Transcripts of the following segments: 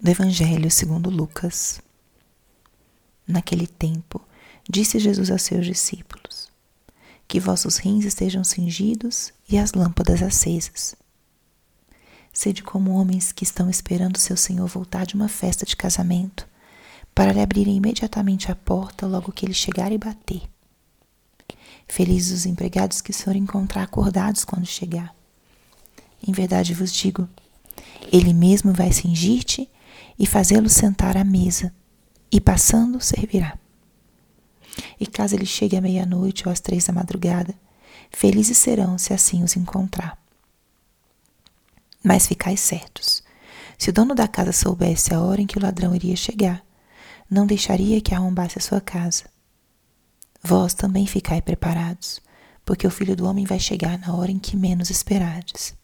do Evangelho segundo Lucas. Naquele tempo, disse Jesus aos seus discípulos: Que vossos rins estejam cingidos e as lâmpadas acesas. Sede como homens que estão esperando seu Senhor voltar de uma festa de casamento, para lhe abrirem imediatamente a porta logo que ele chegar e bater. Felizes os empregados que forem encontrar acordados quando chegar. Em verdade vos digo, ele mesmo vai cingir-te e fazê-lo sentar à mesa, e passando servirá. E caso ele chegue à meia-noite ou às três da madrugada, felizes serão se assim os encontrar. Mas ficai certos: se o dono da casa soubesse a hora em que o ladrão iria chegar, não deixaria que arrombasse a sua casa. Vós também ficai preparados, porque o filho do homem vai chegar na hora em que menos esperardes.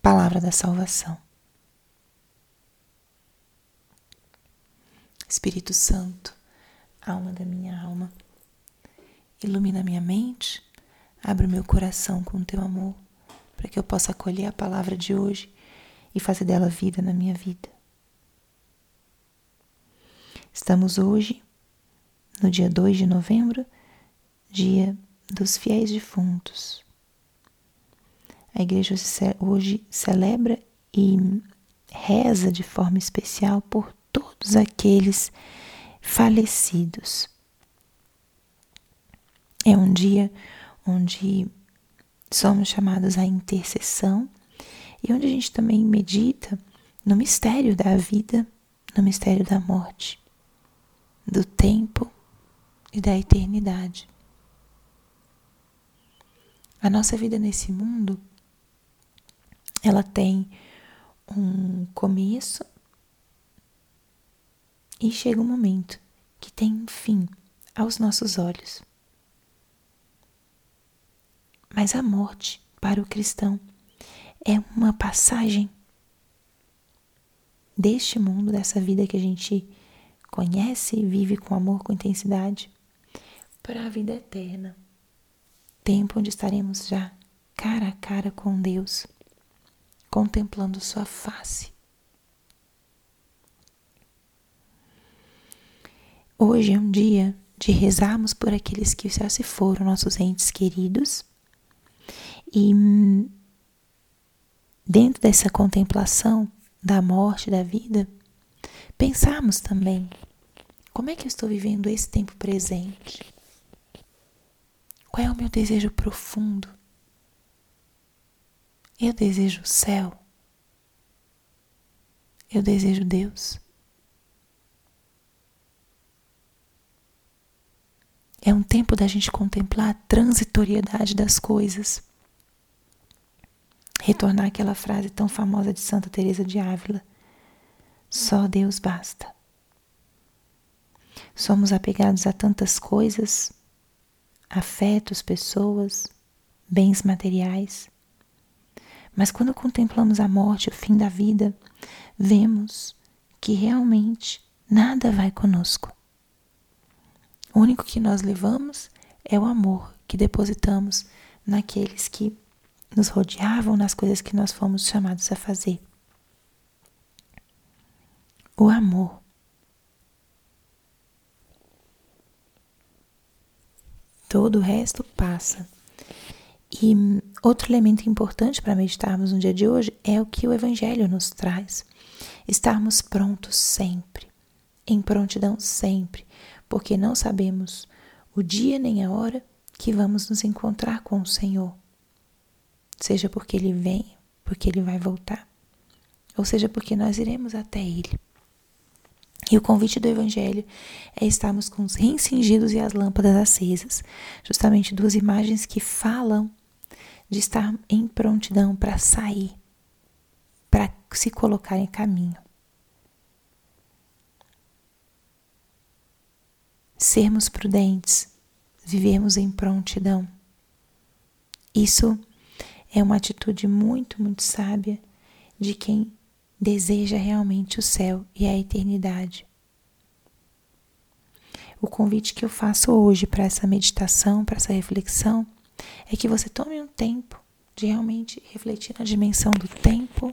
Palavra da salvação. Espírito Santo, alma da minha alma, ilumina minha mente, abre o meu coração com o teu amor, para que eu possa acolher a palavra de hoje e fazer dela vida na minha vida. Estamos hoje, no dia 2 de novembro, dia dos fiéis defuntos. A igreja hoje celebra e reza de forma especial por todos aqueles falecidos. É um dia onde somos chamados à intercessão e onde a gente também medita no mistério da vida, no mistério da morte, do tempo e da eternidade. A nossa vida nesse mundo, ela tem um começo e chega um momento que tem um fim aos nossos olhos. Mas a morte, para o cristão, é uma passagem deste mundo, dessa vida que a gente conhece e vive com amor, com intensidade, para a vida eterna. Tempo onde estaremos já cara a cara com Deus, contemplando Sua face Hoje é um dia de rezarmos por aqueles que já se foram, nossos entes queridos. E dentro dessa contemplação da morte, da vida, pensarmos também como é que eu estou vivendo esse tempo presente? Qual é o meu desejo profundo? Eu desejo o céu. Eu desejo Deus. É um tempo da gente contemplar a transitoriedade das coisas. Retornar aquela frase tão famosa de Santa Teresa de Ávila: Só Deus basta. Somos apegados a tantas coisas, afetos, pessoas, bens materiais. Mas quando contemplamos a morte, o fim da vida, vemos que realmente nada vai conosco. O único que nós levamos é o amor que depositamos naqueles que nos rodeavam, nas coisas que nós fomos chamados a fazer. O amor. Todo o resto passa. E outro elemento importante para meditarmos no dia de hoje é o que o Evangelho nos traz. Estarmos prontos sempre, em prontidão sempre, porque não sabemos o dia nem a hora que vamos nos encontrar com o Senhor. Seja porque Ele vem, porque Ele vai voltar, ou seja porque nós iremos até Ele. E o convite do Evangelho é estarmos com os rins cingidos e as lâmpadas acesas, justamente duas imagens que falam de estar em prontidão para sair, para se colocar em caminho. Sermos prudentes, vivermos em prontidão. Isso é uma atitude muito, muito sábia de quem deseja realmente o céu e a eternidade. O convite que eu faço hoje para essa meditação, para essa reflexão, é que você tome um tempo de realmente refletir na dimensão do tempo,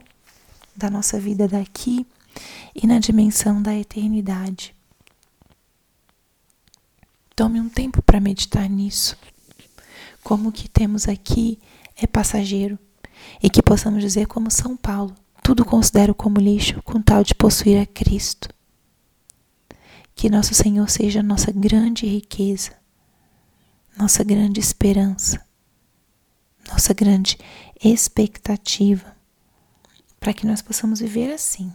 da nossa vida daqui e na dimensão da eternidade. Tome um tempo para meditar nisso. Como o que temos aqui é passageiro e que possamos dizer como São Paulo, tudo considero como lixo com tal de possuir a Cristo. Que nosso Senhor seja nossa grande riqueza, nossa grande esperança, nossa grande expectativa, para que nós possamos viver assim,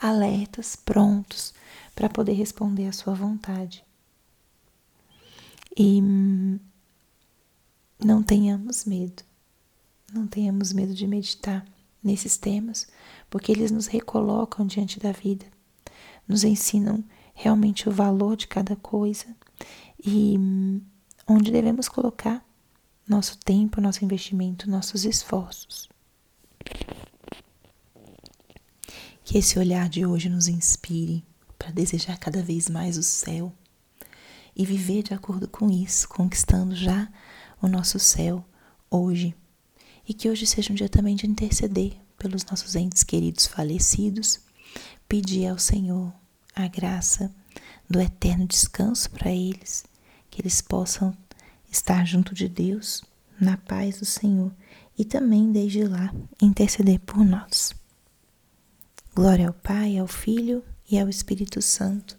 alertas, prontos para poder responder à Sua vontade. E não tenhamos medo, não tenhamos medo de meditar nesses temas, porque eles nos recolocam diante da vida, nos ensinam realmente o valor de cada coisa e onde devemos colocar nosso tempo, nosso investimento, nossos esforços. Que esse olhar de hoje nos inspire para desejar cada vez mais o céu e viver de acordo com isso, conquistando já o nosso céu hoje. E que hoje seja um dia também de interceder pelos nossos entes queridos falecidos, pedir ao Senhor a graça do eterno descanso para eles, que eles possam estar junto de Deus, na paz do Senhor, e também desde lá interceder por nós. Glória ao Pai, ao Filho e ao Espírito Santo,